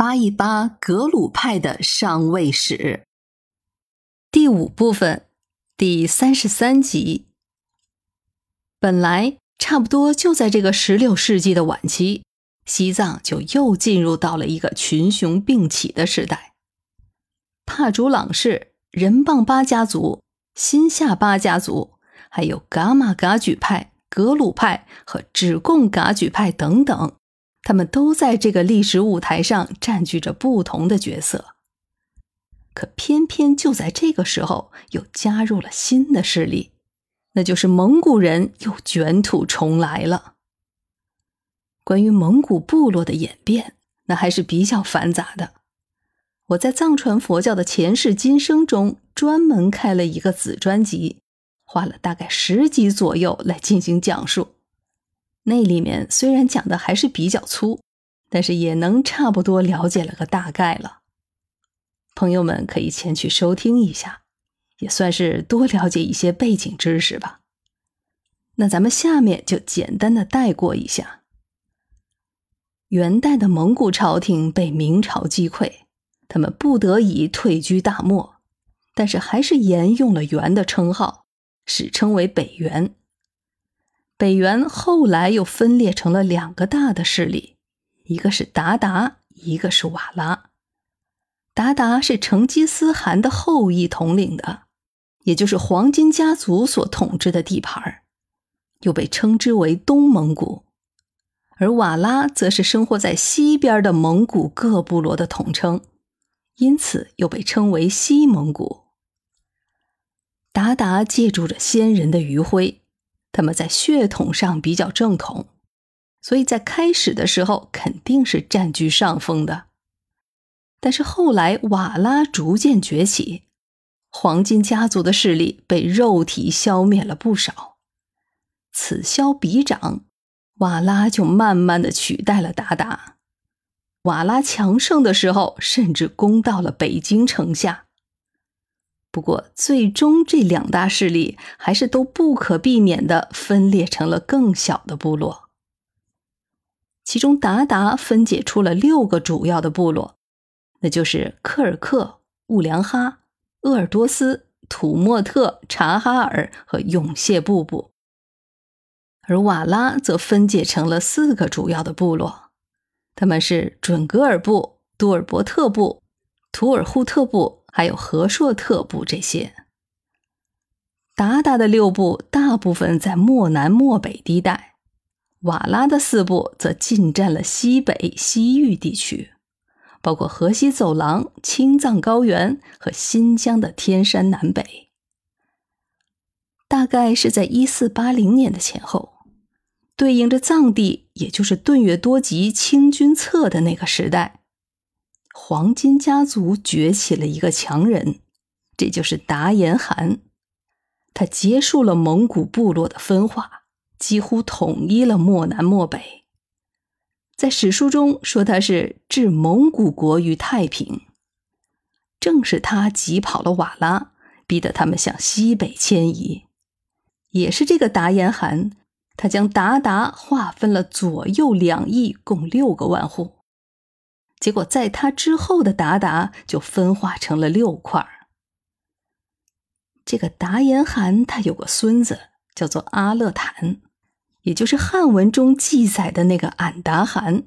扒一扒格鲁派的上位史，第五部分，第三十三集。本来差不多就在这个十六世纪的晚期，西藏就又进入到了一个群雄并起的时代。帕竹朗氏、仁棒巴家族、新夏巴家族，还有噶玛噶举派、格鲁派和只贡噶举派等等。他们都在这个历史舞台上占据着不同的角色，可偏偏就在这个时候，又加入了新的势力，那就是蒙古人又卷土重来了。关于蒙古部落的演变，那还是比较繁杂的。我在藏传佛教的前世今生中专门开了一个子专辑，花了大概十集左右来进行讲述。那里面虽然讲的还是比较粗，但是也能差不多了解了个大概了。朋友们可以前去收听一下，也算是多了解一些背景知识吧。那咱们下面就简单的带过一下。元代的蒙古朝廷被明朝击溃，他们不得已退居大漠，但是还是沿用了元的称号，史称为北元。北元后来又分裂成了两个大的势力，一个是鞑靼，一个是瓦剌。鞑靼是成吉思汗的后裔统领的，也就是黄金家族所统治的地盘又被称之为东蒙古。而瓦剌则是生活在西边的蒙古各部落的统称，因此又被称为西蒙古。鞑靼借助着先人的余晖。他们在血统上比较正统，所以在开始的时候肯定是占据上风的。但是后来瓦拉逐渐崛起，黄金家族的势力被肉体消灭了不少。此消彼长，瓦拉就慢慢的取代了达达。瓦拉强盛的时候，甚至攻到了北京城下。不过，最终这两大势力还是都不可避免的分裂成了更小的部落。其中，达达分解出了六个主要的部落，那就是科尔克、兀良哈、鄂尔多斯、土默特、察哈尔和永谢布部。而瓦拉则分解成了四个主要的部落，他们是准噶尔部、杜尔伯特部、图尔扈特部。还有和硕特部这些，鞑靼的六部大部分在漠南、漠北地带，瓦剌的四部则进占了西北、西域地区，包括河西走廊、青藏高原和新疆的天山南北。大概是在一四八零年的前后，对应着藏地，也就是顿月多吉清君侧的那个时代。黄金家族崛起了一个强人，这就是达延汗。他结束了蒙古部落的分化，几乎统一了漠南漠北。在史书中说他是置蒙古国于太平。正是他挤跑了瓦剌，逼得他们向西北迁移。也是这个达延汗，他将鞑靼划分了左右两翼，共六个万户。结果，在他之后的鞑靼就分化成了六块这个达延汗他有个孙子，叫做阿勒坦，也就是汉文中记载的那个俺答汗。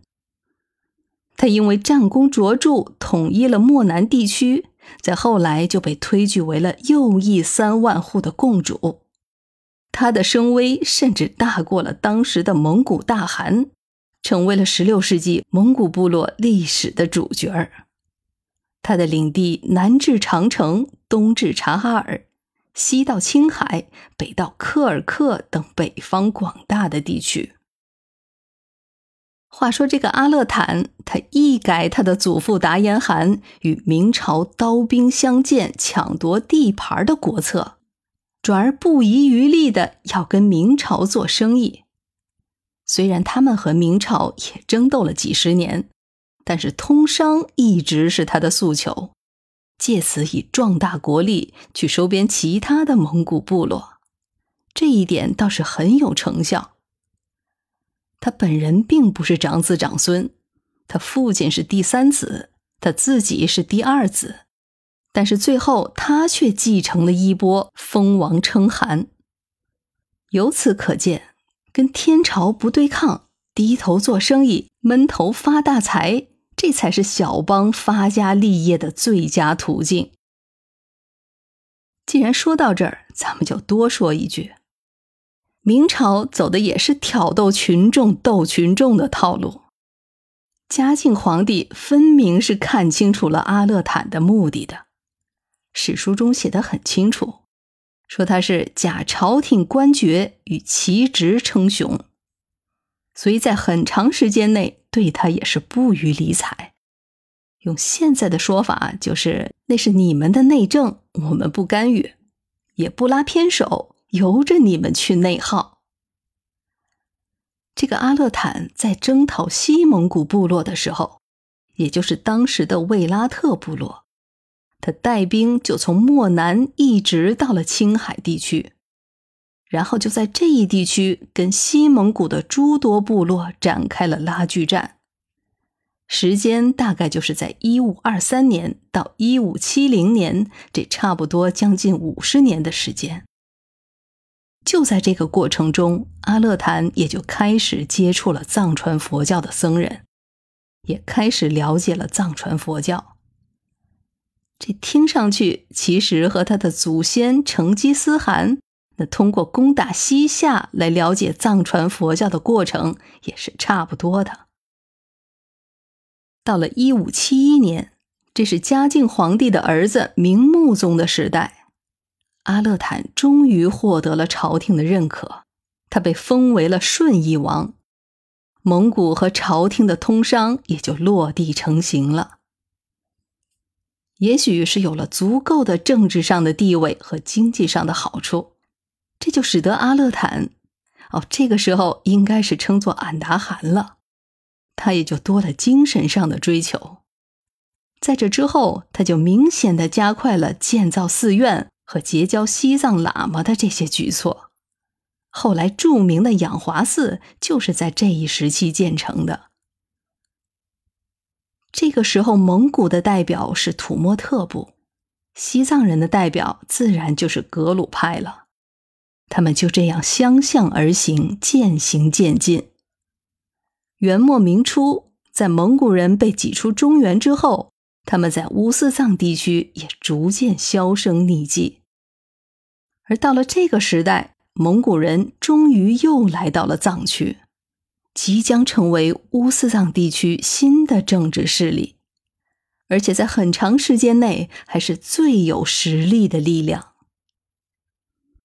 他因为战功卓著，统一了漠南地区，在后来就被推举为了右翼三万户的共主。他的声威甚至大过了当时的蒙古大汗。成为了十六世纪蒙古部落历史的主角儿。他的领地南至长城，东至察哈尔，西到青海，北到柯尔克等北方广大的地区。话说这个阿勒坦，他一改他的祖父达延汗与明朝刀兵相见、抢夺地盘的国策，转而不遗余力的要跟明朝做生意。虽然他们和明朝也争斗了几十年，但是通商一直是他的诉求，借此以壮大国力去收编其他的蒙古部落，这一点倒是很有成效。他本人并不是长子长孙，他父亲是第三子，他自己是第二子，但是最后他却继承了衣钵，封王称汗。由此可见，跟天朝不对抗，低头做生意，闷头发大财，这才是小邦发家立业的最佳途径。既然说到这儿，咱们就多说一句。明朝走的也是挑逗群众、斗群众的套路。嘉靖皇帝分明是看清楚了阿勒坦的目的的，史书中写的很清楚，说他是假朝廷官爵与其职称雄，所以在很长时间内对他也是不予理睬。用现在的说法，就是那是你们的内政，我们不干预，也不拉偏手。由着你们去内耗。这个阿勒坦在征讨西蒙古部落的时候，也就是当时的卫拉特部落，他带兵就从漠南一直到了青海地区，然后就在这一地区跟西蒙古的诸多部落展开了拉锯战。时间大概就是在一五二三年到一五七零年，这差不多将近五十年的时间。就在这个过程中，阿勒坦也就开始接触了藏传佛教的僧人，也开始了解了藏传佛教。这听上去其实和他的祖先成吉思汗那通过攻打西夏来了解藏传佛教的过程也是差不多的。到了一五七一年，这是嘉靖皇帝的儿子明穆宗的时代。阿勒坦终于获得了朝廷的认可，他被封为了顺义王，蒙古和朝廷的通商也就落地成型了。也许是有了足够的政治上的地位和经济上的好处，这就使得阿勒坦，哦，这个时候应该是称作俺答汗了，他也就多了精神上的追求。在这之后，他就明显的加快了建造寺院。和结交西藏喇嘛的这些举措，后来著名的养华寺就是在这一时期建成的。这个时候，蒙古的代表是土默特部，西藏人的代表自然就是格鲁派了。他们就这样相向而行，渐行渐近。元末明初，在蒙古人被挤出中原之后。他们在乌斯藏地区也逐渐销声匿迹，而到了这个时代，蒙古人终于又来到了藏区，即将成为乌斯藏地区新的政治势力，而且在很长时间内还是最有实力的力量。